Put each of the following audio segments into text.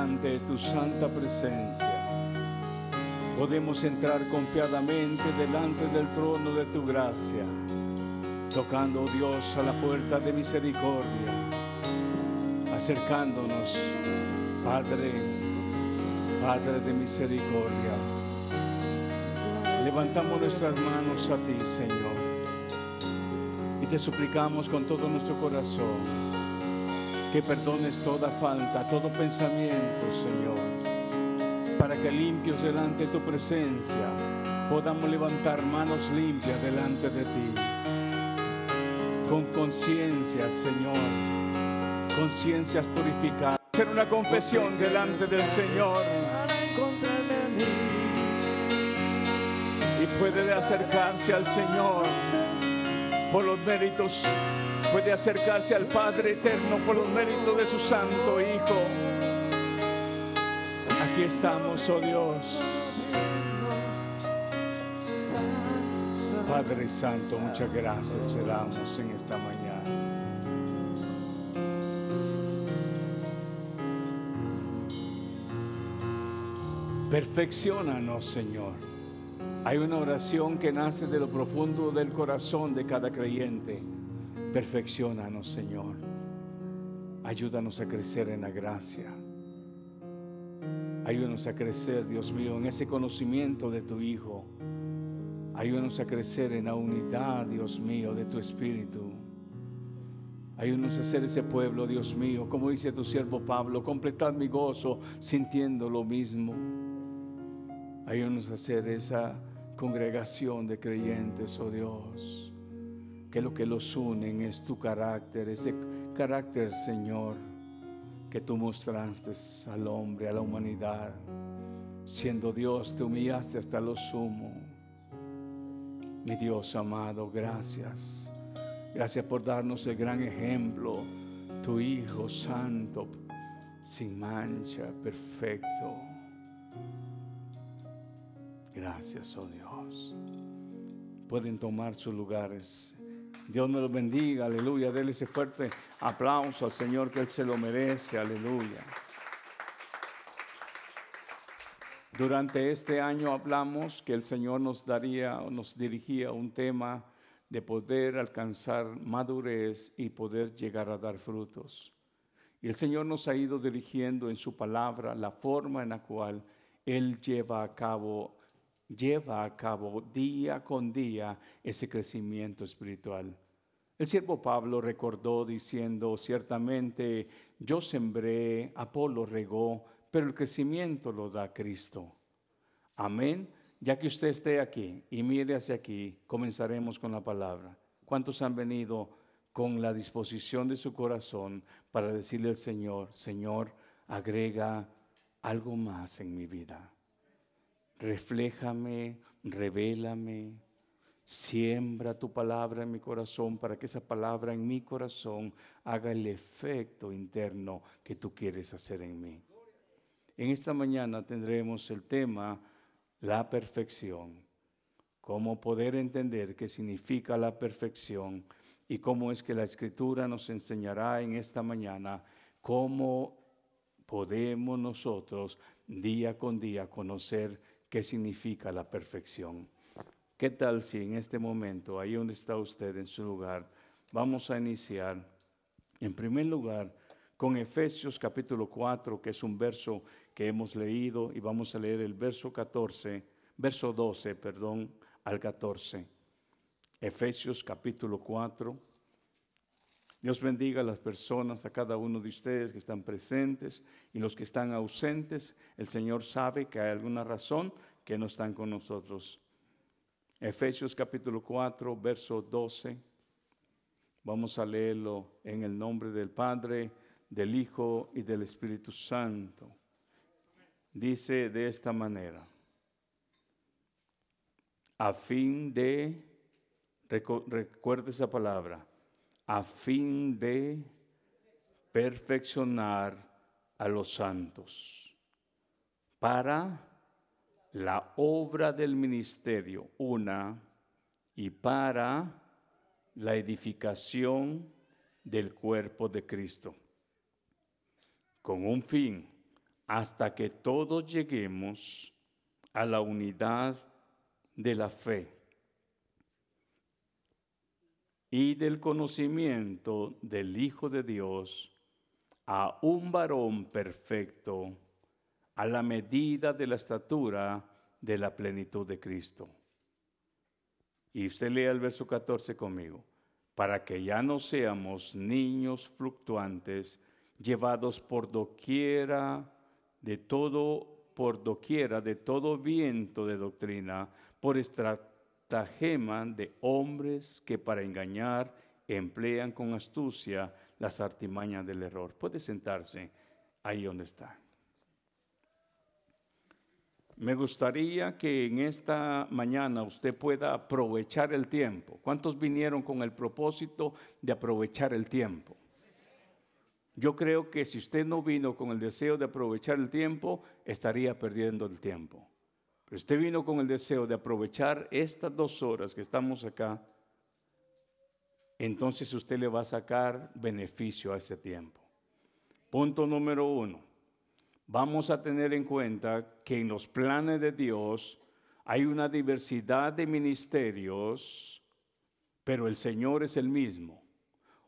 delante de tu santa presencia. Podemos entrar confiadamente delante del trono de tu gracia, tocando, Dios, a la puerta de misericordia, acercándonos, Padre, Padre de misericordia. Levantamos nuestras manos a ti, Señor, y te suplicamos con todo nuestro corazón que perdones toda falta, todo pensamiento, Señor, para que limpios delante de tu presencia podamos levantar manos limpias delante de ti, con conciencia, Señor, conciencias purificadas. Hacer una confesión delante del Señor. Y puede acercarse al Señor por los méritos puede acercarse al Padre eterno por los méritos de su Santo Hijo. Aquí estamos, oh Dios. Padre Santo, muchas gracias te damos en esta mañana. Perfeccionanos, Señor. Hay una oración que nace de lo profundo del corazón de cada creyente Perfeccionanos, Señor. Ayúdanos a crecer en la gracia. Ayúdanos a crecer, Dios mío, en ese conocimiento de tu Hijo. Ayúdanos a crecer en la unidad, Dios mío, de tu Espíritu. Ayúdanos a ser ese pueblo, Dios mío, como dice tu siervo Pablo, completad mi gozo sintiendo lo mismo. Ayúdanos a ser esa congregación de creyentes, oh Dios que lo que los unen es tu carácter, ese carácter, Señor, que tú mostraste al hombre, a la humanidad. Siendo Dios, te humillaste hasta lo sumo. Mi Dios amado, gracias. Gracias por darnos el gran ejemplo, tu Hijo Santo, sin mancha, perfecto. Gracias, oh Dios. Pueden tomar sus lugares. Dios nos bendiga, aleluya. Dele ese fuerte aplauso al Señor que Él se lo merece, aleluya. Durante este año hablamos que el Señor nos daría nos dirigía un tema de poder alcanzar madurez y poder llegar a dar frutos. Y el Señor nos ha ido dirigiendo en su palabra la forma en la cual Él lleva a cabo lleva a cabo día con día ese crecimiento espiritual. El siervo Pablo recordó diciendo, ciertamente yo sembré, Apolo regó, pero el crecimiento lo da Cristo. Amén. Ya que usted esté aquí y mire hacia aquí, comenzaremos con la palabra. ¿Cuántos han venido con la disposición de su corazón para decirle al Señor, Señor, agrega algo más en mi vida? Refléjame, revélame, siembra tu palabra en mi corazón para que esa palabra en mi corazón haga el efecto interno que tú quieres hacer en mí. En esta mañana tendremos el tema la perfección, cómo poder entender qué significa la perfección y cómo es que la escritura nos enseñará en esta mañana cómo podemos nosotros día con día conocer qué significa la perfección. ¿Qué tal si en este momento, ahí donde está usted en su lugar, vamos a iniciar en primer lugar con Efesios capítulo 4, que es un verso que hemos leído y vamos a leer el verso 14, verso 12, perdón, al 14. Efesios capítulo 4. Dios bendiga a las personas, a cada uno de ustedes que están presentes y los que están ausentes. El Señor sabe que hay alguna razón que no están con nosotros. Efesios capítulo 4, verso 12. Vamos a leerlo en el nombre del Padre, del Hijo y del Espíritu Santo. Dice de esta manera, a fin de, recuerde esa palabra, a fin de perfeccionar a los santos, para la obra del ministerio, una, y para la edificación del cuerpo de Cristo, con un fin, hasta que todos lleguemos a la unidad de la fe y del conocimiento del Hijo de Dios a un varón perfecto, a la medida de la estatura de la plenitud de Cristo. Y usted lea el verso 14 conmigo, para que ya no seamos niños fluctuantes, llevados por doquiera de todo, por doquiera de todo viento de doctrina, por de hombres que para engañar emplean con astucia las artimañas del error. Puede sentarse ahí donde está. Me gustaría que en esta mañana usted pueda aprovechar el tiempo. ¿Cuántos vinieron con el propósito de aprovechar el tiempo? Yo creo que si usted no vino con el deseo de aprovechar el tiempo, estaría perdiendo el tiempo. Usted vino con el deseo de aprovechar estas dos horas que estamos acá, entonces usted le va a sacar beneficio a ese tiempo. Punto número uno. Vamos a tener en cuenta que en los planes de Dios hay una diversidad de ministerios, pero el Señor es el mismo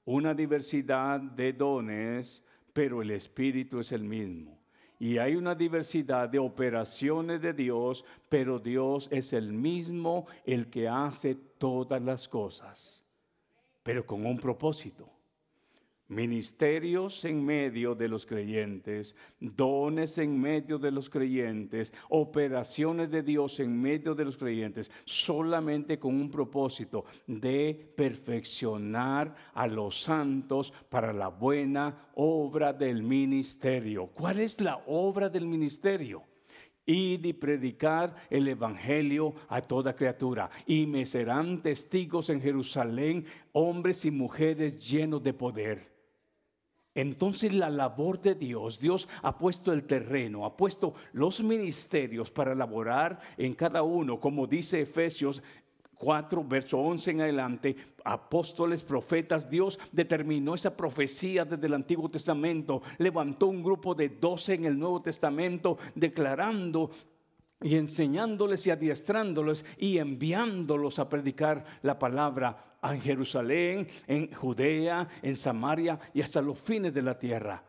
una diversidad de dones, pero el Espíritu es el mismo. Y hay una diversidad de operaciones de Dios, pero Dios es el mismo el que hace todas las cosas, pero con un propósito ministerios en medio de los creyentes, dones en medio de los creyentes, operaciones de Dios en medio de los creyentes, solamente con un propósito de perfeccionar a los santos para la buena obra del ministerio. ¿Cuál es la obra del ministerio? y de predicar el Evangelio a toda criatura. Y me serán testigos en Jerusalén hombres y mujeres llenos de poder entonces la labor de Dios, Dios ha puesto el terreno, ha puesto los ministerios para laborar en cada uno, como dice Efesios 4, verso 11 en adelante, apóstoles, profetas, Dios determinó esa profecía desde el Antiguo Testamento, levantó un grupo de 12 en el Nuevo Testamento, declarando y enseñándoles y adiestrándoles y enviándolos a predicar la palabra en Jerusalén, en Judea, en Samaria y hasta los fines de la tierra.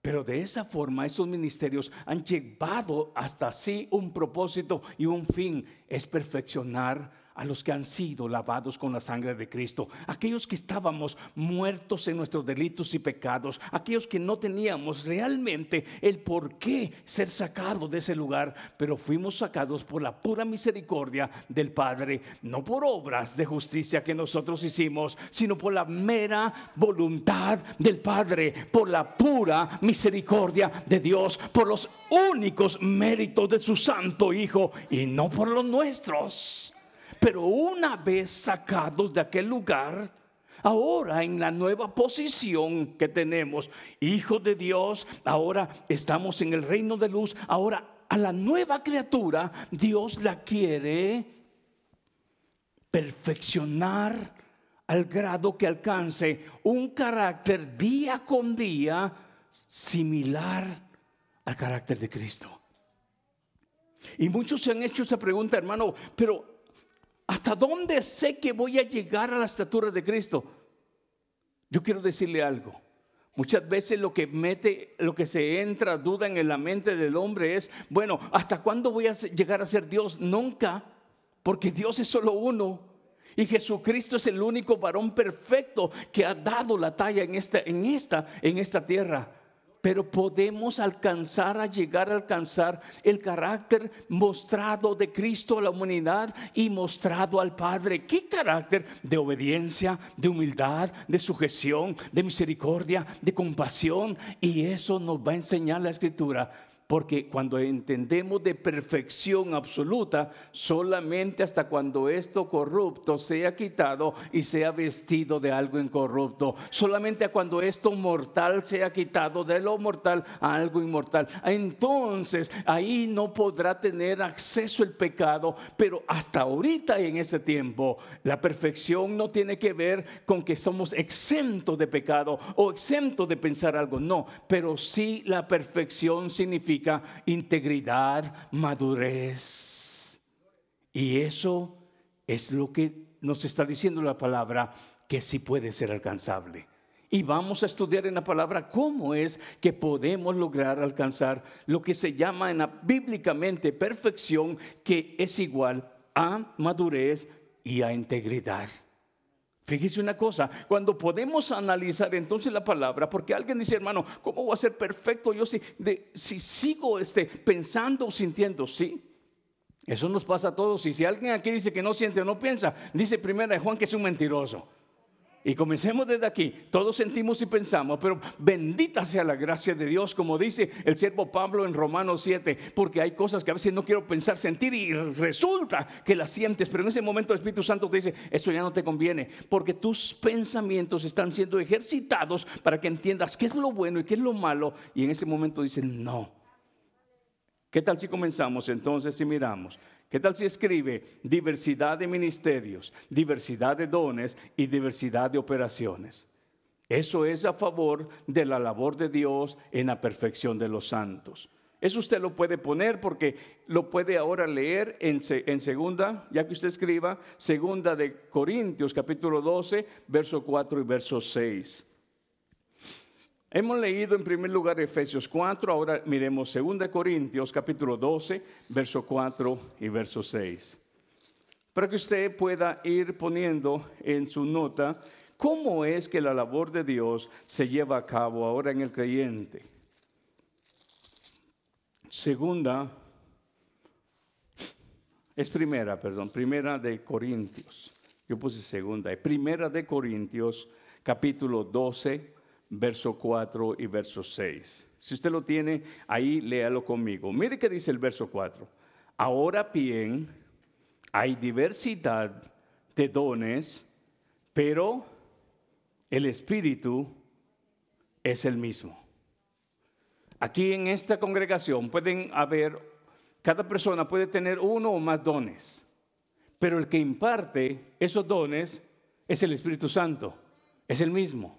Pero de esa forma esos ministerios han llevado hasta sí un propósito y un fin, es perfeccionar a los que han sido lavados con la sangre de Cristo, aquellos que estábamos muertos en nuestros delitos y pecados, aquellos que no teníamos realmente el por qué ser sacados de ese lugar, pero fuimos sacados por la pura misericordia del Padre, no por obras de justicia que nosotros hicimos, sino por la mera voluntad del Padre, por la pura misericordia de Dios, por los únicos méritos de su Santo Hijo y no por los nuestros. Pero una vez sacados de aquel lugar, ahora en la nueva posición que tenemos, hijos de Dios, ahora estamos en el reino de luz, ahora a la nueva criatura Dios la quiere perfeccionar al grado que alcance un carácter día con día similar al carácter de Cristo. Y muchos se han hecho esa pregunta, hermano, pero ¿Hasta dónde sé que voy a llegar a la estatura de Cristo? Yo quiero decirle algo. Muchas veces lo que mete, lo que se entra duda en la mente del hombre es, bueno, ¿hasta cuándo voy a llegar a ser Dios? Nunca, porque Dios es solo uno. Y Jesucristo es el único varón perfecto que ha dado la talla en esta, en esta, en esta tierra pero podemos alcanzar a llegar a alcanzar el carácter mostrado de Cristo a la humanidad y mostrado al Padre. ¿Qué carácter? De obediencia, de humildad, de sujeción, de misericordia, de compasión. Y eso nos va a enseñar la Escritura porque cuando entendemos de perfección absoluta, solamente hasta cuando esto corrupto sea quitado y sea vestido de algo incorrupto. Solamente cuando esto mortal sea quitado de lo mortal a algo inmortal. Entonces ahí no podrá tener acceso el pecado. Pero hasta ahorita en este tiempo, la perfección no tiene que ver con que somos exentos de pecado o exentos de pensar algo. No, pero sí la perfección significa integridad, madurez. Y eso es lo que nos está diciendo la palabra que sí puede ser alcanzable. Y vamos a estudiar en la palabra cómo es que podemos lograr alcanzar lo que se llama en la, bíblicamente perfección, que es igual a madurez y a integridad. Fíjese una cosa, cuando podemos analizar entonces la palabra, porque alguien dice, hermano, ¿cómo voy a ser perfecto yo si, de, si sigo este, pensando o sintiendo? Sí, eso nos pasa a todos. Y si alguien aquí dice que no siente o no piensa, dice primero de Juan que es un mentiroso. Y comencemos desde aquí. Todos sentimos y pensamos, pero bendita sea la gracia de Dios, como dice el siervo Pablo en Romanos 7, porque hay cosas que a veces no quiero pensar, sentir y resulta que las sientes, pero en ese momento el Espíritu Santo te dice, eso ya no te conviene, porque tus pensamientos están siendo ejercitados para que entiendas qué es lo bueno y qué es lo malo, y en ese momento dicen, no. ¿Qué tal si comenzamos entonces y miramos? ¿Qué tal si escribe diversidad de ministerios, diversidad de dones y diversidad de operaciones? Eso es a favor de la labor de Dios en la perfección de los santos. Eso usted lo puede poner porque lo puede ahora leer en, segunda, ya que usted escriba, segunda de Corintios capítulo 12, verso 4 y verso 6. Hemos leído en primer lugar Efesios 4, ahora miremos 2 Corintios capítulo 12, verso 4 y verso 6. Para que usted pueda ir poniendo en su nota cómo es que la labor de Dios se lleva a cabo ahora en el creyente. Segunda, es primera, perdón, primera de Corintios. Yo puse segunda, primera de Corintios capítulo 12 verso 4 y verso 6. Si usted lo tiene, ahí léalo conmigo. Mire qué dice el verso 4. Ahora bien, hay diversidad de dones, pero el Espíritu es el mismo. Aquí en esta congregación pueden haber, cada persona puede tener uno o más dones, pero el que imparte esos dones es el Espíritu Santo, es el mismo.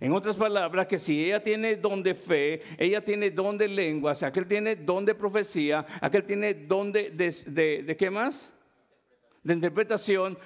En otras palabras, que si ella tiene don de fe, ella tiene don de lenguas, aquel tiene don de profecía, aquel tiene don de, de, de, qué más? De interpretación.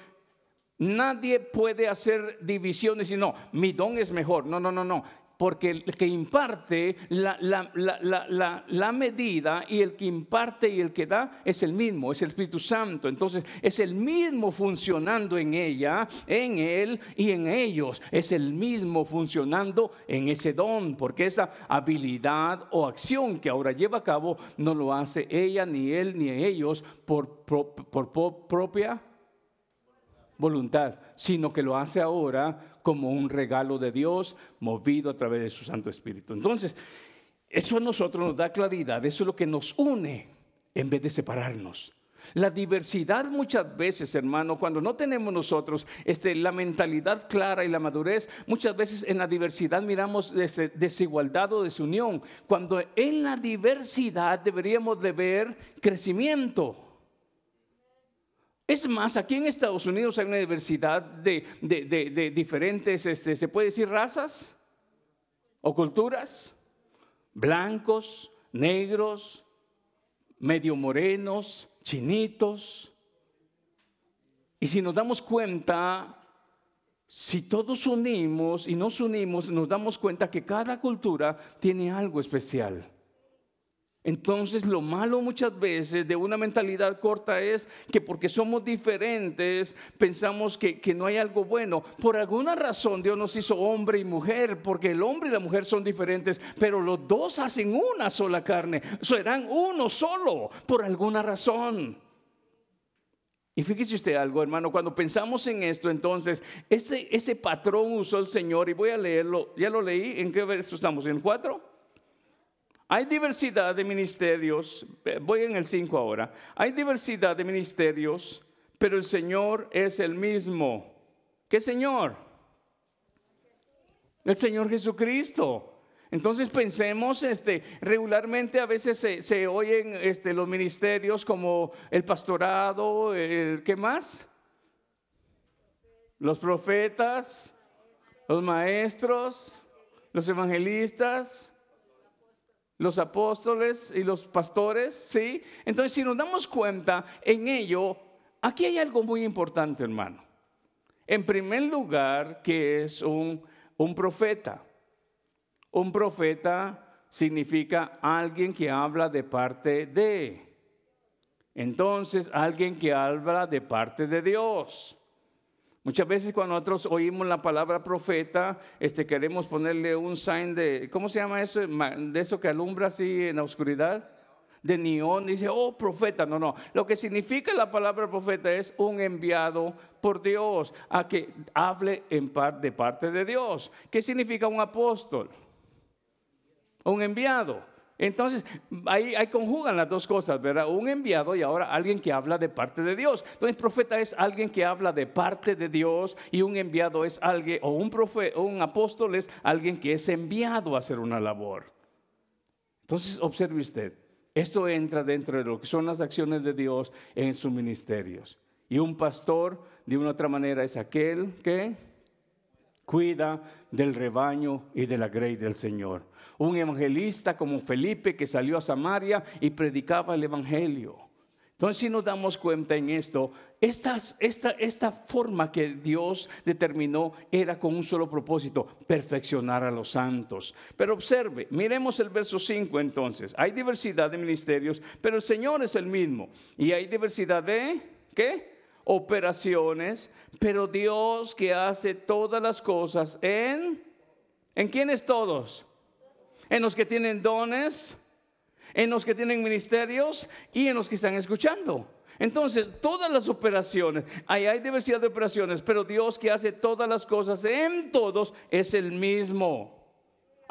Nadie puede hacer divisiones y no, mi don es mejor. No, no, no, no porque el que imparte la, medida y el que imparte y el que da es el mismo, es el Espíritu Santo. Entonces es el mismo funcionando en ella, en él y en ellos. Es el mismo funcionando en ese don, porque esa habilidad o acción que ahora lleva a cabo no lo hace ella, ni él, ni ellos por propia voluntad, sino que lo hace ahora como un regalo de Dios movido a través de su Santo Espíritu. Entonces, eso a nosotros nos da claridad, eso es lo que nos une en vez de separarnos. La diversidad muchas veces, hermano, cuando no tenemos nosotros este, la mentalidad clara y la madurez, muchas veces en la diversidad miramos desde desigualdad o desunión, cuando en la diversidad deberíamos de ver crecimiento. Es más, aquí en Estados Unidos hay una diversidad de, diferentes, este, se puede decir, razas o culturas, blancos, negros, medio morenos, chinitos. Y si nos damos cuenta, si todos unimos y nos unimos, nos damos cuenta que cada cultura tiene algo especial. Entonces lo malo muchas veces de una mentalidad corta es que porque somos diferentes pensamos que, no hay algo bueno. Por alguna razón Dios nos hizo hombre y mujer, porque el hombre y la mujer son diferentes, pero los dos hacen una sola carne, serán uno solo, por alguna razón. Y fíjese usted algo, hermano, cuando pensamos en esto, entonces, ese, ese patrón usó el Señor, y voy a leerlo, ya lo leí, ¿en qué verso estamos? ¿En el 4? Hay diversidad de ministerios, eh, voy en el 5 ahora, hay diversidad de ministerios, pero el Señor es el mismo. ¿Qué Señor? El Señor Jesucristo. Entonces pensemos, este, regularmente a veces se, oyen este, los ministerios como el pastorado, el, ¿qué más? Los profetas, los maestros, los evangelistas, los apóstoles y los pastores, ¿sí? Entonces, si nos damos cuenta en ello, aquí hay algo muy importante, hermano. En primer lugar, que es un, un profeta. Un profeta significa alguien que habla de parte de. Entonces, alguien que habla de parte de Dios. Muchas veces cuando nosotros oímos la palabra profeta, este, queremos ponerle un sign de, ¿cómo se llama eso? De eso que alumbra así en la oscuridad. De neón, dice, oh profeta. No, no. Lo que significa la palabra profeta es un enviado por Dios a que hable en de parte de Dios. ¿Qué significa un apóstol? Un enviado. Entonces, ahí, conjugan las dos cosas, ¿verdad? Un enviado y ahora alguien que habla de parte de Dios. Entonces, profeta es alguien que habla de parte de Dios y un enviado es alguien, o un, profeta, un apóstol es alguien que es enviado a hacer una labor. Entonces, observe usted, esto entra dentro de lo que son las acciones de Dios en sus ministerios. Y un pastor, de una otra manera, es aquel que cuida del rebaño y de la grey del Señor un evangelista como Felipe que salió a Samaria y predicaba el evangelio. Entonces, si nos damos cuenta en esto, esta, esta forma que Dios determinó era con un solo propósito, perfeccionar a los santos. Pero observe, miremos el verso 5 entonces. Hay diversidad de ministerios, pero el Señor es el mismo. Y hay diversidad de, ¿qué? Operaciones, pero Dios que hace todas las cosas en, ¿en quiénes todos? en los que tienen dones, en los que tienen ministerios y en los que están escuchando. Entonces, todas las operaciones, ahí hay diversidad de operaciones, pero Dios que hace todas las cosas en todos es el mismo.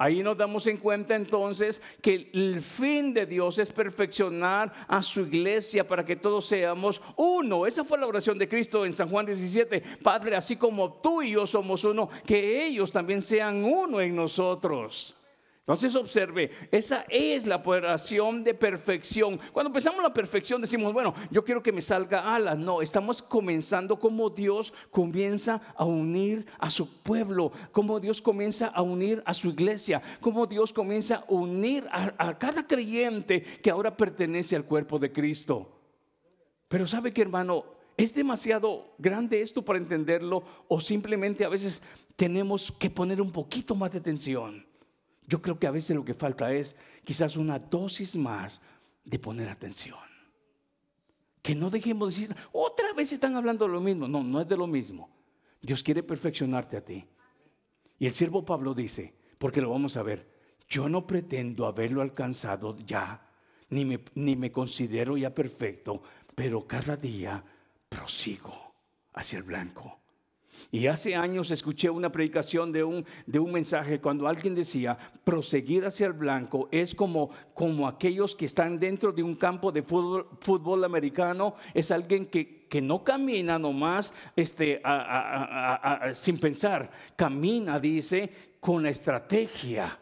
Ahí nos damos en cuenta entonces que el fin de Dios es perfeccionar a su iglesia para que todos seamos uno. Esa fue la oración de Cristo en San Juan 17. Padre, así como tú y yo somos uno, que ellos también sean uno en nosotros. Entonces observe, esa es la operación de perfección. Cuando pensamos la perfección decimos, bueno, yo quiero que me salga alas. No, estamos comenzando como Dios comienza a unir a su pueblo, como Dios comienza a unir a su iglesia, como Dios comienza a unir a, a cada creyente que ahora pertenece al cuerpo de Cristo. Pero sabe que hermano, ¿Es demasiado grande esto para entenderlo o simplemente a veces tenemos que poner un poquito más de atención? Yo creo que a veces lo que falta es quizás una dosis más de poner atención. Que no dejemos de decir, otra vez están hablando de lo mismo. No, no es de lo mismo. Dios quiere perfeccionarte a ti. Y el siervo Pablo dice, porque lo vamos a ver, yo no pretendo haberlo alcanzado ya, ni me, ni me considero ya perfecto, pero cada día prosigo hacia el blanco y hace años escuché una predicación de un, de un mensaje cuando alguien decía, proseguir hacia el blanco es como, como aquellos que están dentro de un campo de fútbol, fútbol americano, es alguien que, que no camina nomás este, sin pensar, camina, dice, con la estrategia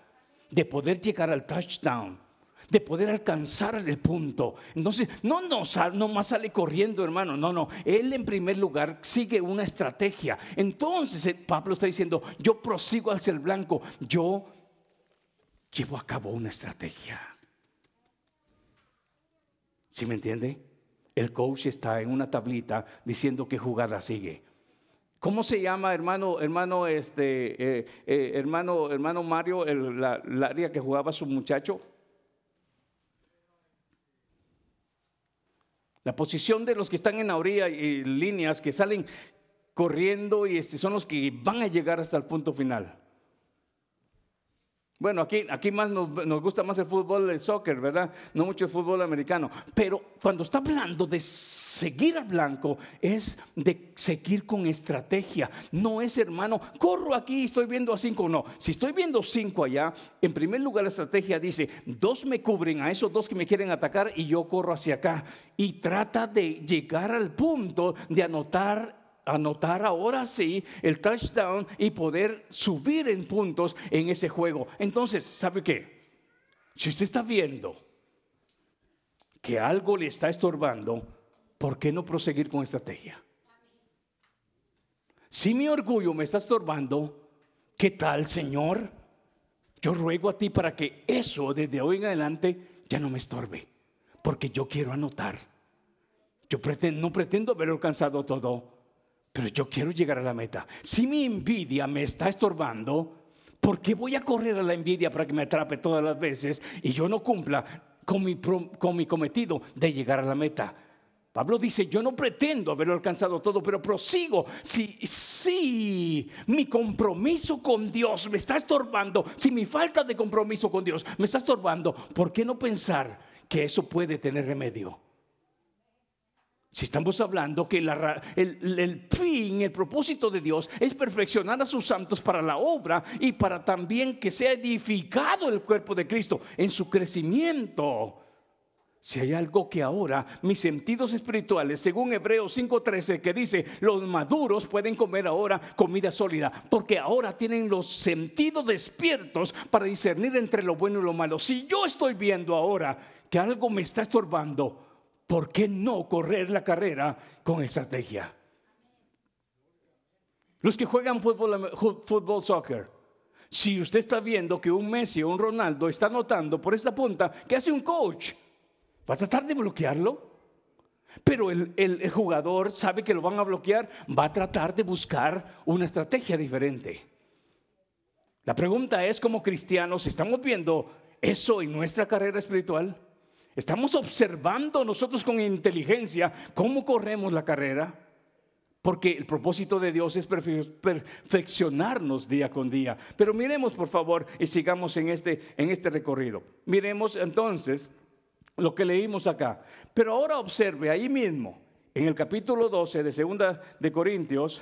de poder llegar al touchdown de poder alcanzar el punto. Entonces, no, no, no más sale corriendo, hermano. No, no. Él en primer lugar sigue una estrategia. Entonces, eh, Pablo está diciendo, yo prosigo hacia el blanco. Yo llevo a cabo una estrategia. ¿Sí me entiende? El coach está en una tablita diciendo qué jugada sigue. ¿Cómo se llama, hermano, hermano, este, eh, eh, hermano, hermano Mario, el, la, área que jugaba su muchacho? La posición de los que están en la orilla y líneas que salen corriendo y este, son los que van a llegar hasta el punto final. Bueno, aquí, aquí más nos, gusta más el fútbol, el soccer, ¿verdad? No mucho el fútbol americano. Pero cuando está hablando de seguir al blanco, es de seguir con estrategia. No es, hermano, corro aquí y estoy viendo a cinco. No, si estoy viendo cinco allá, en primer lugar la estrategia dice, dos me cubren a esos dos que me quieren atacar y yo corro hacia acá. Y trata de llegar al punto de anotar anotar ahora sí el touchdown y poder subir en puntos en ese juego. Entonces, ¿sabe qué? Si usted está viendo que algo le está estorbando, ¿por qué no proseguir con estrategia? Si mi orgullo me está estorbando, ¿qué tal, Señor? Yo ruego a ti para que eso desde hoy en adelante ya no me estorbe, porque yo quiero anotar. Yo no pretendo haber alcanzado todo, pero yo quiero llegar a la meta. Si mi envidia me está estorbando, ¿por qué voy a correr a la envidia para que me atrape todas las veces y yo no cumpla con mi, con mi cometido de llegar a la meta? Pablo dice, yo no pretendo haberlo alcanzado todo, pero prosigo. Si, si mi compromiso con Dios me está estorbando, si mi falta de compromiso con Dios me está estorbando, ¿por qué no pensar que eso puede tener remedio? Si estamos hablando que el, fin, el propósito de Dios es perfeccionar a sus santos para la obra y para también que sea edificado el cuerpo de Cristo en su crecimiento. Si hay algo que ahora mis sentidos espirituales, según Hebreos 5:13, que dice, los maduros pueden comer ahora comida sólida, porque ahora tienen los sentidos despiertos para discernir entre lo bueno y lo malo. Si yo estoy viendo ahora que algo me está estorbando, ¿por qué no correr la carrera con estrategia? Los que juegan fútbol, fútbol soccer, si usted está viendo que un Messi o un Ronaldo está anotando por esta punta, ¿qué hace un coach? ¿Va a tratar de bloquearlo? Pero el, el, jugador sabe que lo van a bloquear, va a tratar de buscar una estrategia diferente. La pregunta es, como cristianos, ¿estamos viendo eso en nuestra carrera espiritual? Estamos observando nosotros con inteligencia cómo corremos la carrera, porque el propósito de Dios es perfeccionarnos día con día. Pero miremos, por favor, y sigamos en este, en este recorrido. Miremos entonces lo que leímos acá. Pero ahora observe ahí mismo, en el capítulo 12 de Segunda de Corintios,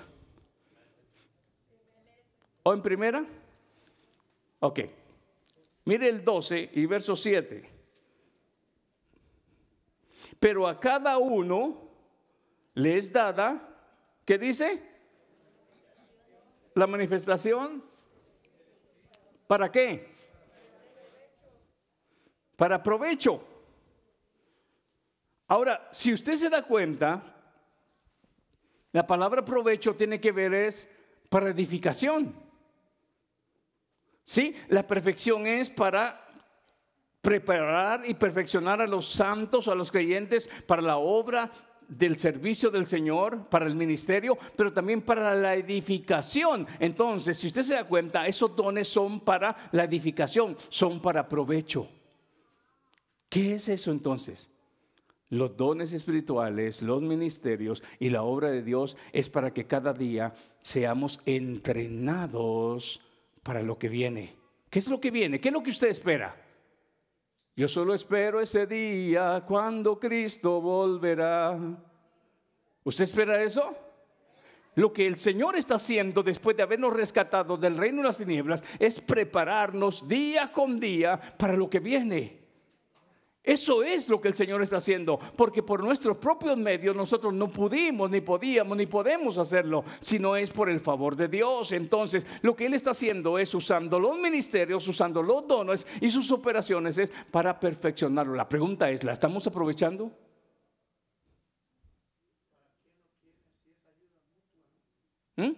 o en primera, ok, mire el 12 y verso 7. Pero a cada uno le es dada, ¿qué dice? La manifestación. ¿Para qué? Para provecho. Ahora, si usted se da cuenta, la palabra provecho tiene que ver es para edificación. Sí, la perfección es para preparar y perfeccionar a los santos, a los creyentes para la obra del servicio del Señor, para el ministerio, pero también para la edificación. Entonces, si usted se da cuenta, esos dones son para la edificación, son para provecho. ¿Qué es eso entonces? Los dones espirituales, los ministerios y la obra de Dios es para que cada día seamos entrenados para lo que viene. ¿Qué es lo que viene? ¿Qué es lo que usted espera? Yo solo espero ese día cuando Cristo volverá. ¿Usted espera eso? Lo que el Señor está haciendo después de habernos rescatado del reino de las tinieblas es prepararnos día con día para lo que viene. Eso es lo que el Señor está haciendo, porque por nuestros propios medios nosotros no pudimos, ni podíamos, ni podemos hacerlo, sino es por el favor de Dios. Entonces, lo que Él está haciendo es usando los ministerios, usando los dones y sus operaciones es para perfeccionarlo. La pregunta es, ¿la estamos aprovechando? ¿Mm?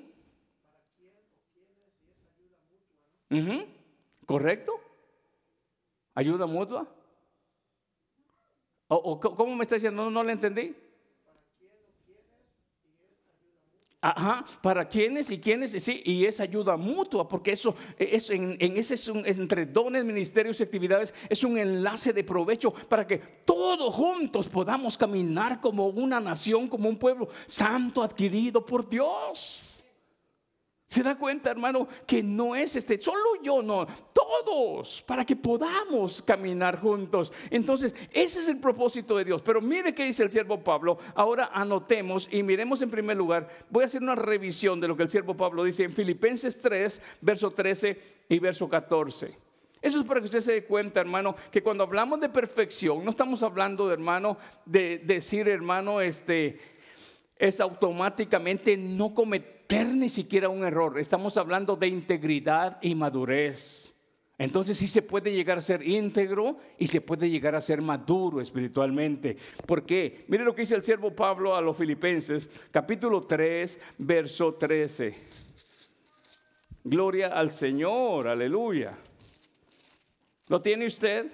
¿Correcto? ¿Ayuda mutua? ¿O, cómo me está diciendo? No, no le entendí. Ajá, para quienes y quienes, sí, y es ayuda mutua, porque eso es en, ese es entre dones, ministerios y actividades, es un enlace de provecho para que todos juntos podamos caminar como una nación, como un pueblo santo adquirido por Dios. Se da cuenta, hermano, que no es este, solo yo, no, todos, para que podamos caminar juntos. Entonces, ese es el propósito de Dios. Pero mire qué dice el siervo Pablo. Ahora anotemos y miremos en primer lugar, voy a hacer una revisión de lo que el siervo Pablo dice en Filipenses 3, verso 13 y verso 14. Eso es para que usted se dé cuenta, hermano, que cuando hablamos de perfección, no estamos hablando hermano, de decir, hermano, este, es automáticamente no cometer ni siquiera un error. Estamos hablando de integridad y madurez. Entonces sí se puede llegar a ser íntegro y se puede llegar a ser maduro espiritualmente. ¿Por qué? Mire lo que dice el siervo Pablo a los filipenses, capítulo 3, verso 13. Gloria al Señor, aleluya. ¿Lo tiene usted?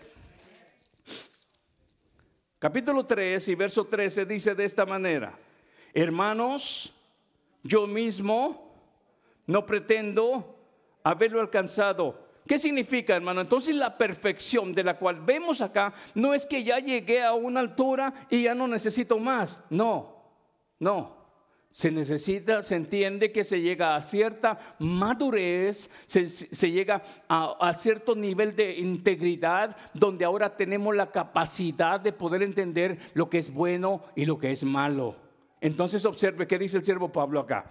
Capítulo 3 y verso 13 dice de esta manera, hermanos, yo mismo no pretendo haberlo alcanzado. ¿Qué significa, hermano? Entonces la perfección de la cual vemos acá no es que ya llegué a una altura y ya no necesito más. No, no. Se necesita, se entiende que se llega a cierta madurez, se, llega a, a, cierto nivel de integridad, donde ahora tenemos la capacidad de poder entender lo que es bueno y lo que es malo. Entonces observe qué dice el siervo Pablo acá.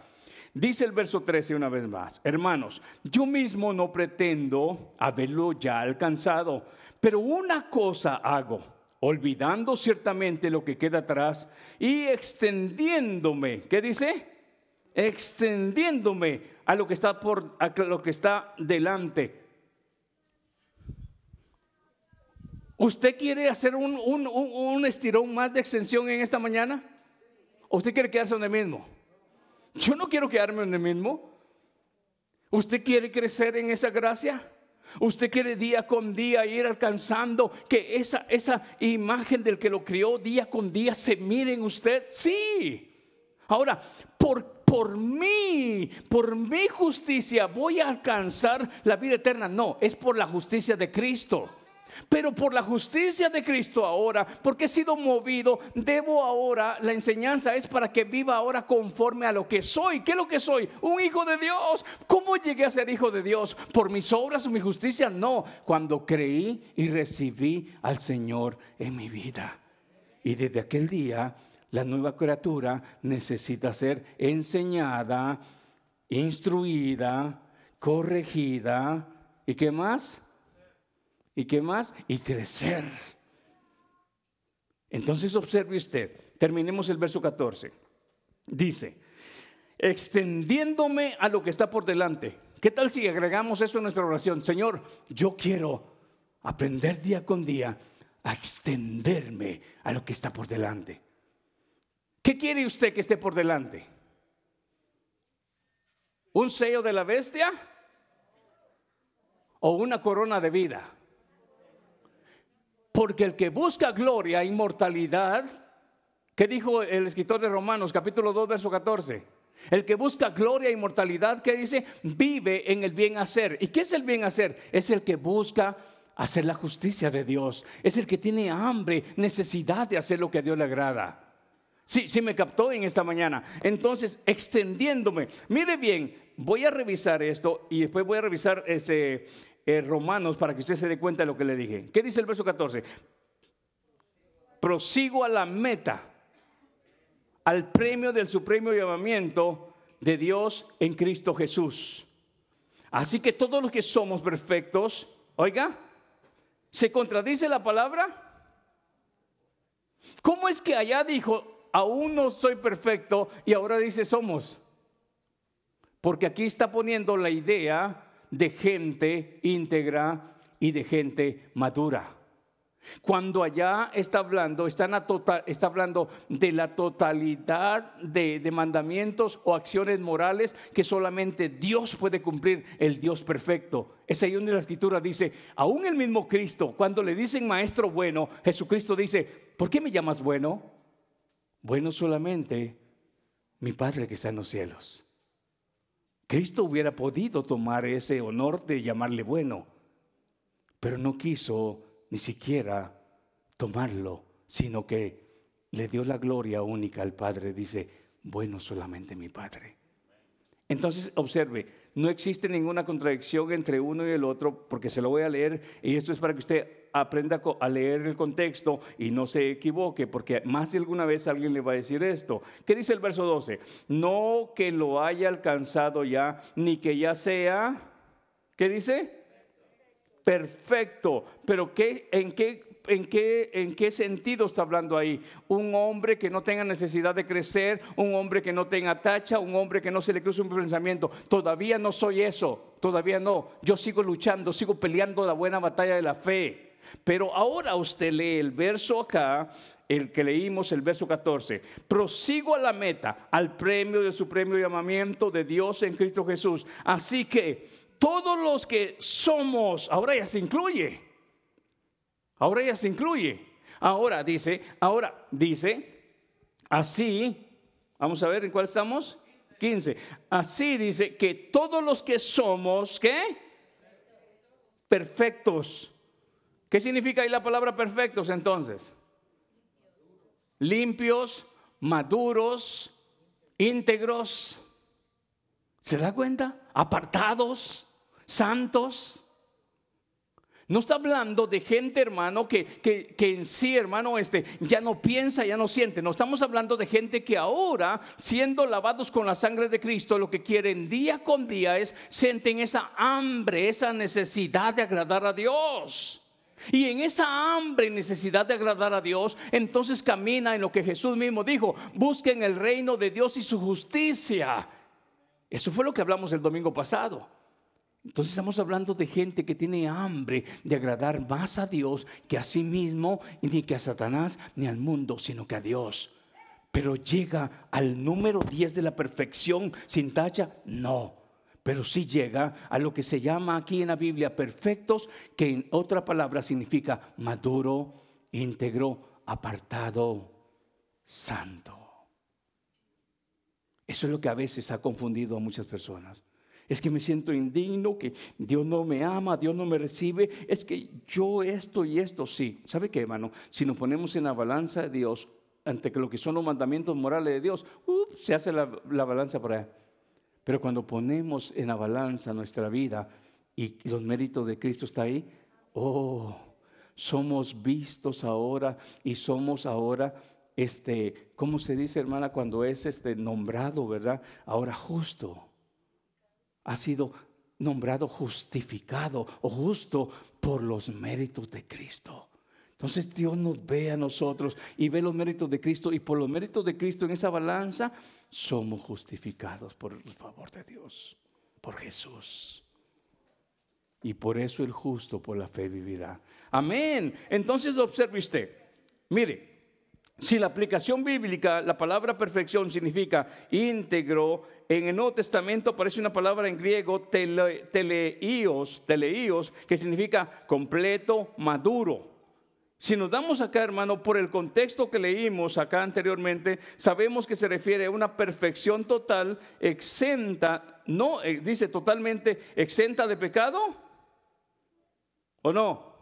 Dice el verso 13 una vez más, hermanos, yo mismo no pretendo haberlo ya alcanzado, pero una cosa hago, olvidando ciertamente lo que queda atrás y extendiéndome, ¿qué dice? Extendiéndome a lo que está por a lo que está delante. ¿Usted quiere hacer un, un, un estirón más de extensión en esta mañana? ¿O usted quiere quedarse donde mismo? Yo no quiero quedarme en el mismo. ¿Usted quiere crecer en esa gracia? ¿Usted quiere día con día ir alcanzando que esa, esa imagen del que lo crió día con día se mire en usted? Sí. Ahora, por, por mí, por mi justicia voy a alcanzar la vida eterna. No, es por la justicia de Cristo. Pero por la justicia de Cristo ahora, porque he sido movido, debo ahora, la enseñanza es para que viva ahora conforme a lo que soy. ¿Qué es lo que soy? Un hijo de Dios. ¿Cómo llegué a ser hijo de Dios? ¿Por mis obras o mi justicia? No, cuando creí y recibí al Señor en mi vida. Y desde aquel día, la nueva criatura necesita ser enseñada, instruida, corregida. ¿Y qué más? ¿Y qué más? Y crecer. Entonces observe usted, terminemos el verso 14. Dice, extendiéndome a lo que está por delante. ¿Qué tal si agregamos eso a nuestra oración? Señor, yo quiero aprender día con día a extenderme a lo que está por delante. ¿Qué quiere usted que esté por delante? ¿Un sello de la bestia? ¿O una corona de vida? Porque el que busca gloria, e inmortalidad, ¿qué dijo el escritor de Romanos capítulo 2, verso 14? El que busca gloria e inmortalidad, ¿qué dice? Vive en el bien hacer. ¿Y qué es el bien hacer? Es el que busca hacer la justicia de Dios. Es el que tiene hambre, necesidad de hacer lo que a Dios le agrada. Sí, sí me captó en esta mañana. Entonces, extendiéndome. Mire bien, voy a revisar esto y después voy a revisar ese, eh, Romanos para que usted se dé cuenta de lo que le dije. ¿Qué dice el verso 14? Prosigo a la meta, al premio del supremo llamamiento de Dios en Cristo Jesús. Así que todos los que somos perfectos, oiga, ¿se contradice la palabra? ¿Cómo es que allá dijo, aún no soy perfecto y ahora dice somos? Porque aquí está poniendo la idea de gente íntegra y de gente madura. Cuando allá está hablando, está, está hablando de la totalidad de, de, mandamientos o acciones morales que solamente Dios puede cumplir, el Dios perfecto. Es ahí donde la escritura dice, aún el mismo Cristo, cuando le dicen maestro bueno, Jesucristo dice, ¿por qué me llamas bueno? Bueno solamente mi Padre que está en los cielos. Cristo hubiera podido tomar ese honor de llamarle bueno, pero no quiso ni siquiera tomarlo, sino que le dio la gloria única al Padre. Dice, bueno solamente mi Padre. Entonces, observe, no existe ninguna contradicción entre uno y el otro, porque se lo voy a leer, y esto es para que usted aprenda a leer el contexto y no se equivoque, porque más de alguna vez alguien le va a decir esto. ¿Qué dice el verso 12? No que lo haya alcanzado ya, ni que ya sea, ¿qué dice? Perfecto. Pero ¿qué, en qué ¿en qué, ¿en qué sentido está hablando ahí? Un hombre que no tenga necesidad de crecer, un hombre que no tenga tacha, un hombre que no se le cruce un pensamiento. Todavía no soy eso, todavía no. Yo sigo luchando, sigo peleando la buena batalla de la fe. Pero ahora usted lee el verso acá, el que leímos, el verso 14. Prosigo a la meta, al premio del supremo llamamiento de Dios en Cristo Jesús. Así que todos los que somos, ahora ya se incluye Ahora ya se incluye. Ahora dice, ahora dice, así, vamos a ver en cuál estamos. 15. Así dice que todos los que somos, ¿qué? Perfectos. ¿Qué significa ahí la palabra perfectos entonces? Limpios, maduros, íntegros. ¿Se da cuenta? Apartados, santos. No está hablando de gente, hermano, que, que, en sí, hermano, este, ya no piensa, ya no siente. No estamos hablando de gente que ahora, siendo lavados con la sangre de Cristo, lo que quieren día con día es sienten esa hambre, esa necesidad de agradar a Dios. Y en esa hambre y necesidad de agradar a Dios, entonces camina en lo que Jesús mismo dijo, busquen el reino de Dios y su justicia. Eso fue lo que hablamos el domingo pasado. Entonces estamos hablando de gente que tiene hambre de agradar más a Dios que a sí mismo, y ni que a Satanás, ni al mundo, sino que a Dios. Pero llega al número 10 de la perfección sin tacha, no. Pero sí llega a lo que se llama aquí en la Biblia perfectos, que en otra palabra significa maduro, íntegro, apartado, santo. Eso es lo que a veces ha confundido a muchas personas. Es que me siento indigno, que Dios no me ama, Dios no me recibe. Es que yo esto y esto sí. ¿Sabe qué, hermano? Si nos ponemos en la balanza de Dios ante lo que son los mandamientos morales de Dios, se hace la, la balanza para allá. Pero cuando ponemos en la balanza nuestra vida y los méritos de Cristo está ahí, oh, somos vistos ahora y somos ahora este, ¿cómo se dice, hermana, cuando es este nombrado, verdad? Ahora justo. Ha sido nombrado justificado o justo por los méritos de Cristo. Entonces Dios nos ve a nosotros y ve los méritos de Cristo y por los méritos de Cristo en esa balanza somos justificados por el favor de Dios, por Jesús. Y por eso el justo por la fe vivirá. Amén. Entonces observe usted. Mire, si la aplicación bíblica, la palabra perfección significa íntegro, en el Nuevo Testamento aparece una palabra en griego, teleios, teleios, que significa completo, maduro. Si nos damos acá, hermano, por el contexto que leímos acá anteriormente, sabemos que se refiere a una perfección total, exenta, no, eh, dice totalmente exenta de pecado. ¿O no?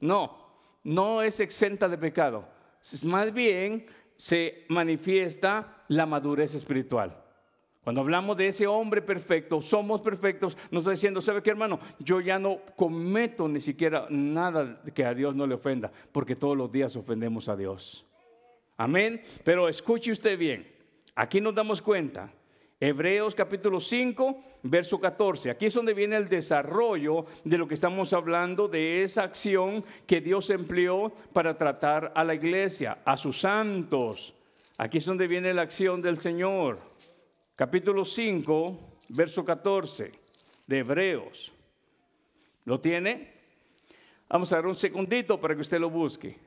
No, no es exenta de pecado más bien se manifiesta la madurez espiritual. Cuando hablamos de ese hombre perfecto, somos perfectos, nos está diciendo, ¿sabe qué hermano? Yo ya no cometo ni siquiera nada que a Dios no le ofenda, porque todos los días ofendemos a Dios. Amén. Pero escuche usted bien, aquí nos damos cuenta Hebreos capítulo 5, verso 14. Aquí es donde viene el desarrollo de lo que estamos hablando, de esa acción que Dios empleó para tratar a la iglesia, a sus santos. Aquí es donde viene la acción del Señor. Capítulo 5, verso 14 de Hebreos. ¿Lo tiene? Vamos a dar un segundito para que usted lo busque.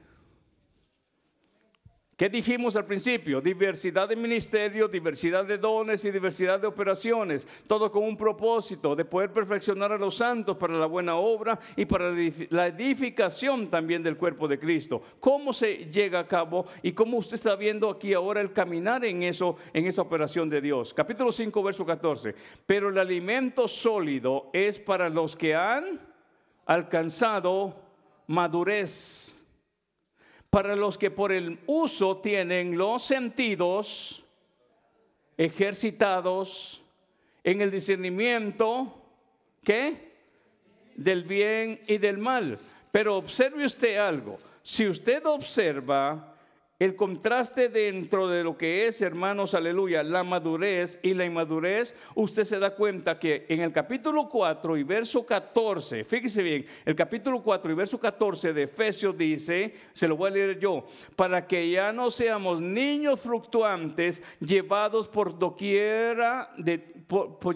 ¿Qué dijimos al principio? Diversidad de ministerios, diversidad de dones y diversidad de operaciones, todo con un propósito de poder perfeccionar a los santos para la buena obra y para la edificación también del cuerpo de Cristo. ¿Cómo se llega a cabo y cómo usted está viendo aquí ahora el caminar en eso, en esa operación de Dios? Capítulo 5, verso 14. Pero el alimento sólido es para los que han alcanzado madurez para los que por el uso tienen los sentidos ejercitados en el discernimiento, ¿qué? Del bien y del mal. Pero observe usted algo. Si usted observa el contraste dentro de lo que es, hermanos, aleluya, la madurez y la inmadurez, usted se da cuenta que en el capítulo 4 y verso 14, fíjese bien, el capítulo 4 y verso 14 de Efesios dice, se lo voy a leer yo, para que ya no seamos niños fluctuantes llevados por doquiera de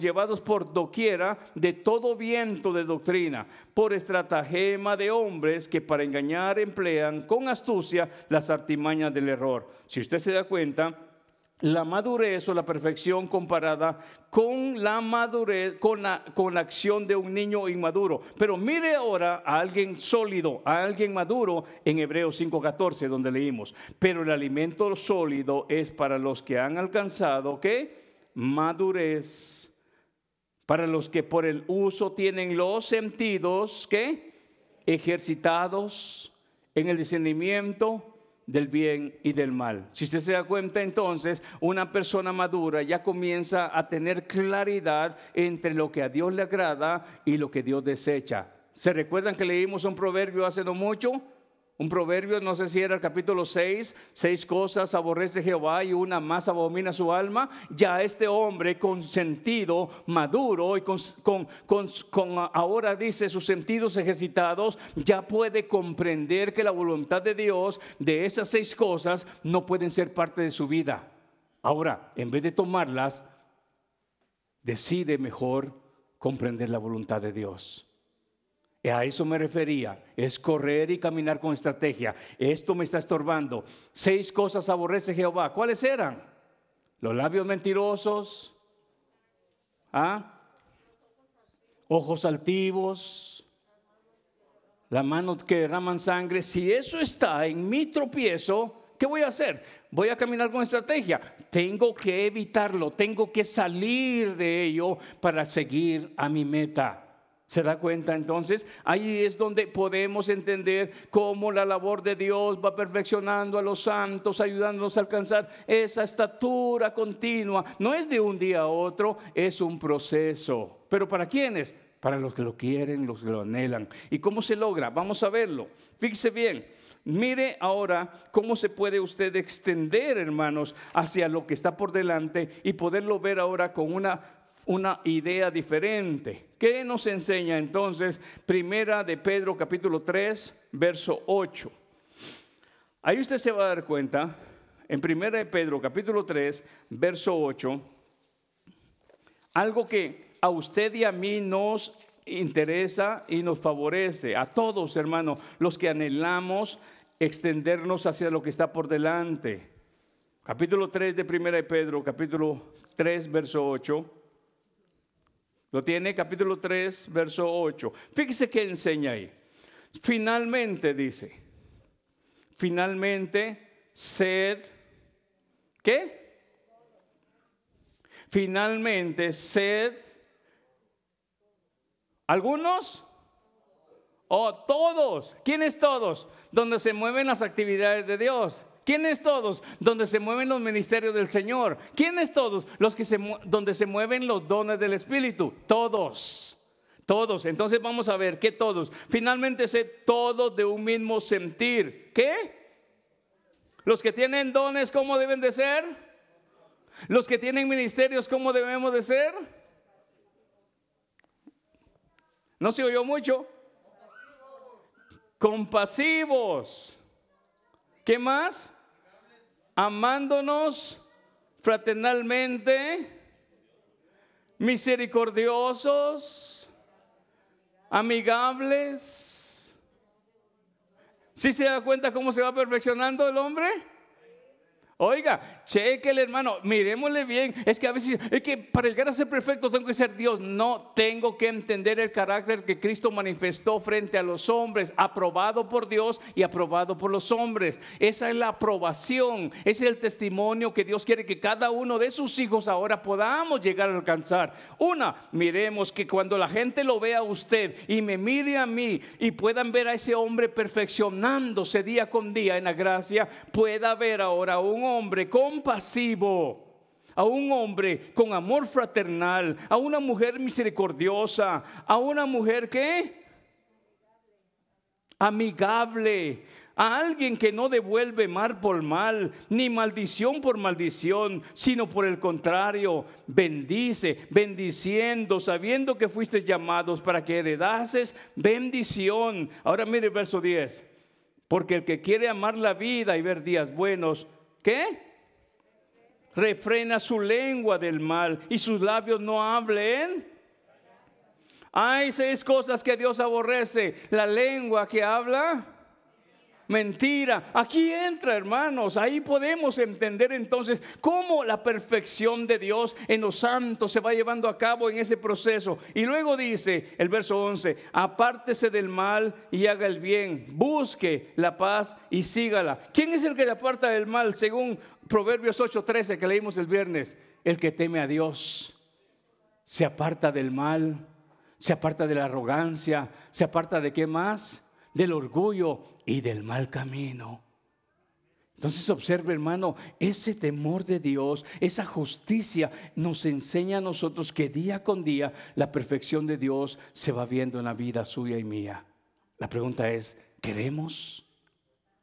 llevados por doquiera de todo viento de doctrina, por estratagema de hombres que para engañar emplean con astucia las artimañas del error. Si usted se da cuenta, la madurez o la perfección comparada con la madurez, con la, con la acción de un niño inmaduro. Pero mire ahora a alguien sólido, a alguien maduro en Hebreos 5:14, donde leímos. Pero el alimento sólido es para los que han alcanzado, ¿qué? Madurez. Para los que por el uso tienen los sentidos, ¿qué? Ejercitados en el discernimiento del bien y del mal. Si usted se da cuenta entonces, una persona madura ya comienza a tener claridad entre lo que a Dios le agrada y lo que Dios desecha. ¿Se recuerdan que leímos un proverbio hace no mucho? Un proverbio, no sé si era el capítulo 6, seis cosas aborrece Jehová y una más abomina su alma. Ya este hombre con sentido maduro y con, con, ahora dice sus sentidos ejercitados, ya puede comprender que la voluntad de Dios de esas seis cosas no pueden ser parte de su vida. Ahora, en vez de tomarlas, decide mejor comprender la voluntad de Dios. A eso me refería, es correr y caminar con estrategia. Esto me está estorbando. Seis cosas aborrece Jehová. ¿Cuáles eran? Los labios mentirosos, ¿ah? ojos altivos, las manos que derraman sangre. Si eso está en mi tropiezo, ¿qué voy a hacer? Voy a caminar con estrategia. Tengo que evitarlo, tengo que salir de ello para seguir a mi meta. ¿Se da cuenta entonces? Ahí es donde podemos entender cómo la labor de Dios va perfeccionando a los santos, ayudándonos a alcanzar esa estatura continua. No es de un día a otro, es un proceso. ¿Pero para quiénes? Para los que lo quieren, los que lo anhelan. ¿Y cómo se logra? Vamos a verlo. Fíjese bien. Mire ahora cómo se puede usted extender, hermanos, hacia lo que está por delante y poderlo ver ahora con una una idea diferente. ¿Qué nos enseña entonces? Primera de Pedro capítulo 3, verso 8. Ahí usted se va a dar cuenta, en Primera de Pedro capítulo 3, verso 8, algo que a usted y a mí nos interesa y nos favorece, a todos hermanos, los que anhelamos extendernos hacia lo que está por delante. Capítulo 3 de Primera de Pedro, capítulo 3, verso 8. Lo tiene capítulo 3, verso 8. Fíjese que enseña ahí. Finalmente dice, finalmente sed, ¿qué? Finalmente sed, algunos o todos. ¿Quiénes todos? Donde se mueven las actividades de Dios. ¿Quiénes todos? Donde se mueven los ministerios del Señor. ¿Quiénes todos? Los que se donde se mueven los dones del Espíritu. Todos. Todos. Entonces vamos a ver qué todos. Finalmente sé todos de un mismo sentir. ¿Qué? Los que tienen dones, ¿cómo deben de ser? Los que tienen ministerios, ¿cómo debemos de ser? ¿No se oyó mucho? Compasivos. ¿Qué más? Amándonos fraternalmente, misericordiosos, amigables. ¿Sí se da cuenta cómo se va perfeccionando el hombre? Oiga, chequele hermano, miremosle bien. Es que a veces, es que para llegar a ser perfecto tengo que ser Dios. No, tengo que entender el carácter que Cristo manifestó frente a los hombres, aprobado por Dios y aprobado por los hombres. Esa es la aprobación, ese es el testimonio que Dios quiere que cada uno de sus hijos ahora podamos llegar a alcanzar. Una, miremos que cuando la gente lo vea a usted y me mire a mí y puedan ver a ese hombre perfeccionándose día con día en la gracia, pueda ver ahora un hombre compasivo, a un hombre con amor fraternal, a una mujer misericordiosa, a una mujer que amigable, a alguien que no devuelve mal por mal, ni maldición por maldición, sino por el contrario, bendice, bendiciendo, sabiendo que fuiste llamados para que heredases bendición. Ahora mire el verso 10. Porque el que quiere amar la vida y ver días buenos, ¿qué? Refrena su lengua del mal y sus labios no hablen. Hay seis cosas que Dios aborrece. La lengua que habla mentira. Aquí entra, hermanos. Ahí podemos entender entonces cómo la perfección de Dios en los santos se va llevando a cabo en ese proceso. Y luego dice el verso 11, apártese del mal y haga el bien. Busque la paz y sígala. ¿Quién es el que le aparta del mal? Según Proverbios 8:13 que leímos el viernes. El que teme a Dios se aparta del mal, se aparta de la arrogancia, se aparta de qué más? Del orgullo y del mal camino. Entonces observe hermano, ese temor de Dios, esa justicia nos enseña a nosotros que día con día la perfección de Dios se va viendo en la vida suya y mía. La pregunta es, ¿queremos?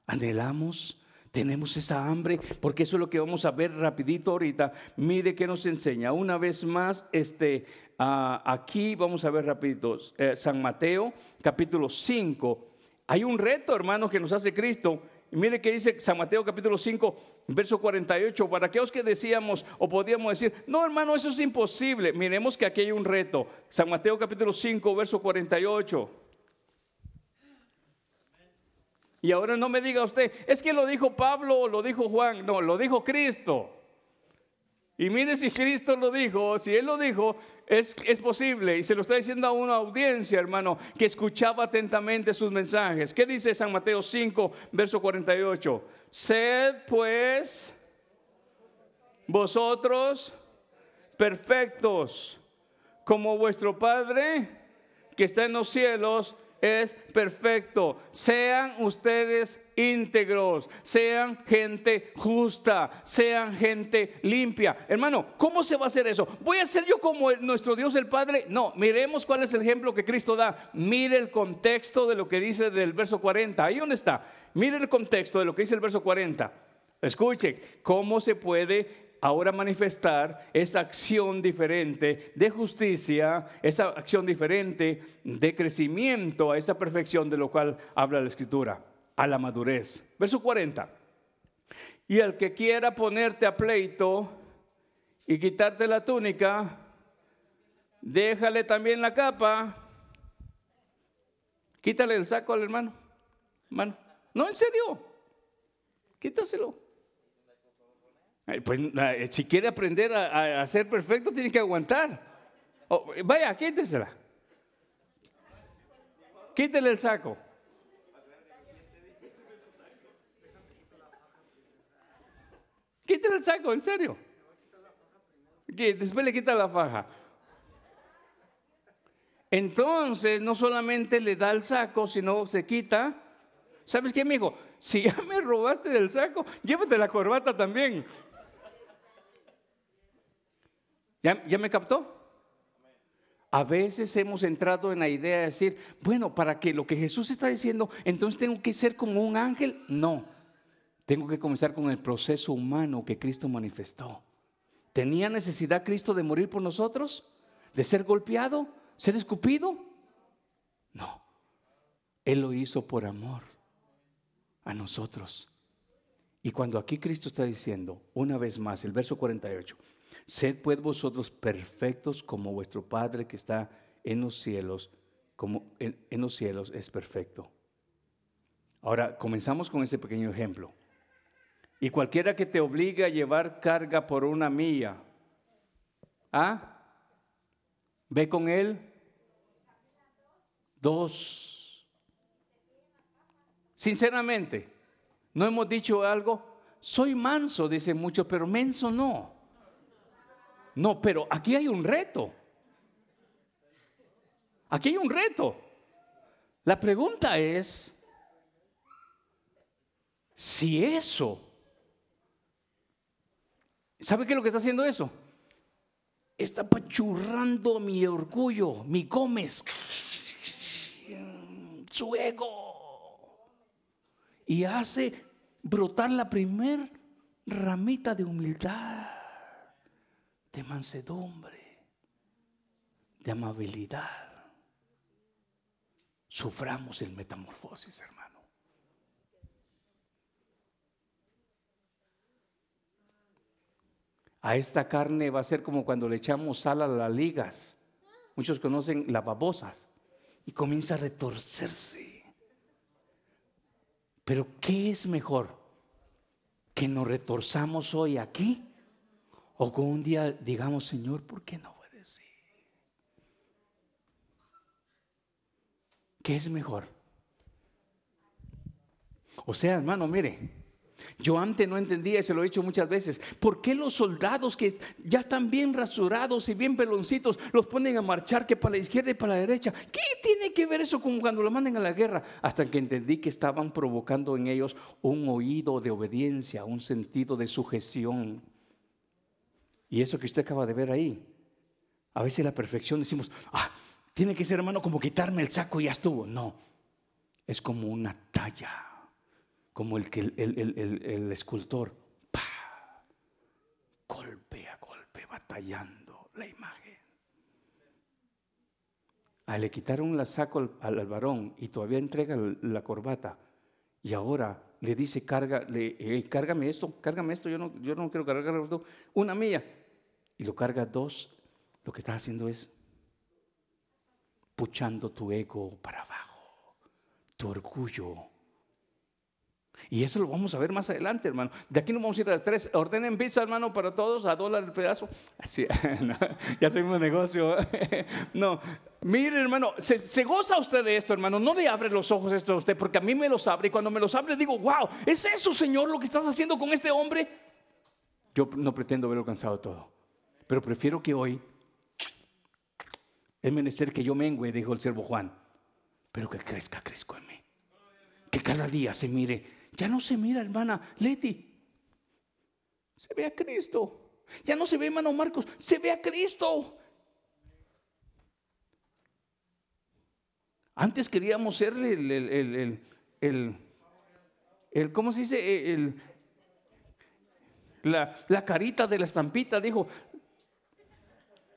¿Anhelamos? ¿Tenemos esa hambre? Porque eso es lo que vamos a ver rapidito ahorita. Mire que nos enseña. Una vez más, este, ah, aquí vamos a ver rapidito. Eh, San Mateo, capítulo 5 hay un reto, hermanos, que nos hace Cristo. Y mire que dice San Mateo capítulo 5, verso 48, para aquellos que decíamos o podíamos decir, no hermano, eso es imposible. Miremos que aquí hay un reto. San Mateo capítulo 5, verso 48. Y ahora no me diga usted, es que lo dijo Pablo o lo dijo Juan, no, lo dijo Cristo. Y mire si Cristo lo dijo, si Él lo dijo, es, es, posible. Y se lo está diciendo a una audiencia, hermano, que escuchaba atentamente sus mensajes. ¿Qué dice San Mateo 5, verso 48? Sed pues vosotros perfectos, como vuestro Padre que está en los cielos es perfecto. Sean ustedes íntegros, sean gente justa, sean gente limpia. Hermano, ¿cómo se va a hacer eso? ¿Voy a ser yo como nuestro Dios el Padre? No, miremos cuál es el ejemplo que Cristo da. Mire el contexto de lo que dice del verso 40. Ahí donde está. Mire el contexto de lo que dice el verso 40. Escuche, ¿cómo se puede ahora manifestar esa acción diferente de justicia, esa acción diferente de crecimiento a esa perfección de lo cual habla la Escritura, a la madurez. Verso 40. Y el que quiera ponerte a pleito y quitarte la túnica, déjale también la capa. Quítale el saco al hermano. No, en serio. Quítaselo. Pues eh, si quiere aprender a, ser perfecto, tiene que aguantar. Oh, vaya, quítesela. Quítele el saco. Quítele el saco, en serio. Después le quita la faja. Entonces, no solamente le da el saco, sino se quita. ¿Sabes qué, amigo? Si ya me robaste del saco, llévate la corbata también. ¿Ya, me captó? A veces hemos entrado en la idea de decir, bueno, para que lo que Jesús está diciendo, entonces tengo que ser como un ángel. No, tengo que comenzar con el proceso humano que Cristo manifestó. ¿Tenía necesidad Cristo de morir por nosotros? ¿De ser golpeado? ¿Ser escupido? No, Él lo hizo por amor a nosotros. Y cuando aquí Cristo está diciendo, una vez más, el verso 48, Sed pues vosotros perfectos como vuestro Padre que está en los cielos, como en, los cielos es perfecto. Ahora, comenzamos con ese pequeño ejemplo. Y cualquiera que te obligue a llevar carga por una milla, ¿ah? Ve con él dos. Sinceramente, no hemos dicho algo. Soy manso, dicen muchos, pero menso no. No, pero aquí hay un reto. Aquí hay un reto. La pregunta es, si eso, ¿sabe qué es lo que está haciendo eso? Está pachurrando mi orgullo, mi Gómez, su ego, y hace brotar la primer ramita de humildad de mansedumbre, de amabilidad. Suframos el metamorfosis, hermano. A esta carne va a ser como cuando le echamos sal a las ligas. Muchos conocen las babosas y comienza a retorcerse. Pero ¿qué es mejor? ¿Que nos retorzamos hoy aquí? ¿O que un día digamos, Señor, ¿por qué no decir? ¿Qué es mejor? O sea, hermano, mire, yo antes no entendía, y se lo he dicho muchas veces, ¿por qué los soldados que ya están bien rasurados y bien peloncitos los ponen a marchar que para la izquierda y para la derecha? ¿Qué tiene que ver eso con cuando lo manden a la guerra? Hasta que entendí que estaban provocando en ellos un oído de obediencia, un sentido de sujeción. Y eso que usted acaba de ver ahí, a veces la perfección decimos, ah, tiene que ser hermano como quitarme el saco y ya estuvo. No, es como una talla como el que el, escultor, golpe a golpe, batallando la imagen. A le quitaron la saco al, varón y todavía entrega la corbata y ahora le dice, carga, le, cárgame esto, cárgame esto, yo no, yo no quiero cargar esto, una mía. Y lo carga dos, lo que está haciendo es puchando tu ego para abajo, tu orgullo y eso lo vamos a ver más adelante, hermano. De aquí nos vamos a ir a las tres. Ordenen pizza, hermano, para todos, a dólar el pedazo. Así, ya un negocio. no, mire, hermano, se, goza usted de esto, hermano. No le abre los ojos esto a usted, porque a mí me los abre. Y cuando me los abre, digo, wow, ¿es eso, Señor, lo que estás haciendo con este hombre? Yo no pretendo haber alcanzado todo, pero prefiero que hoy es menester que yo mengüe, dijo el siervo Juan, pero que crezca, crezco en mí. Que cada día se mire ya no se mira, hermana Leti. Se ve a Cristo. Ya no se ve, hermano Marcos. Se ve a Cristo. Antes queríamos ser el, el, el, el, ¿cómo se dice? La, la, carita de la estampita, dijo.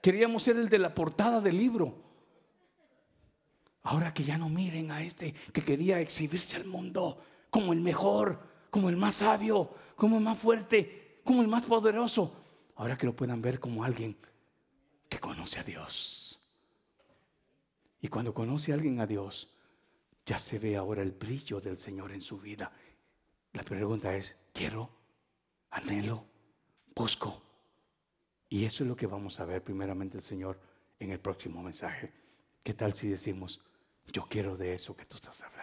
Queríamos ser el de la portada del libro. Ahora que ya no miren a este que quería exhibirse al mundo, como el mejor, como el más sabio, como el más fuerte, como el más poderoso. Ahora que lo puedan ver como alguien que conoce a Dios. Y cuando conoce a alguien a Dios, ya se ve ahora el brillo del Señor en su vida. La pregunta es, ¿quiero? ¿Anhelo? ¿Busco? Y eso es lo que vamos a ver primeramente el Señor en el próximo mensaje. ¿Qué tal si decimos, yo quiero de eso que tú estás hablando?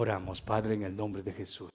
Oramos, Padre, en el nombre de Jesús.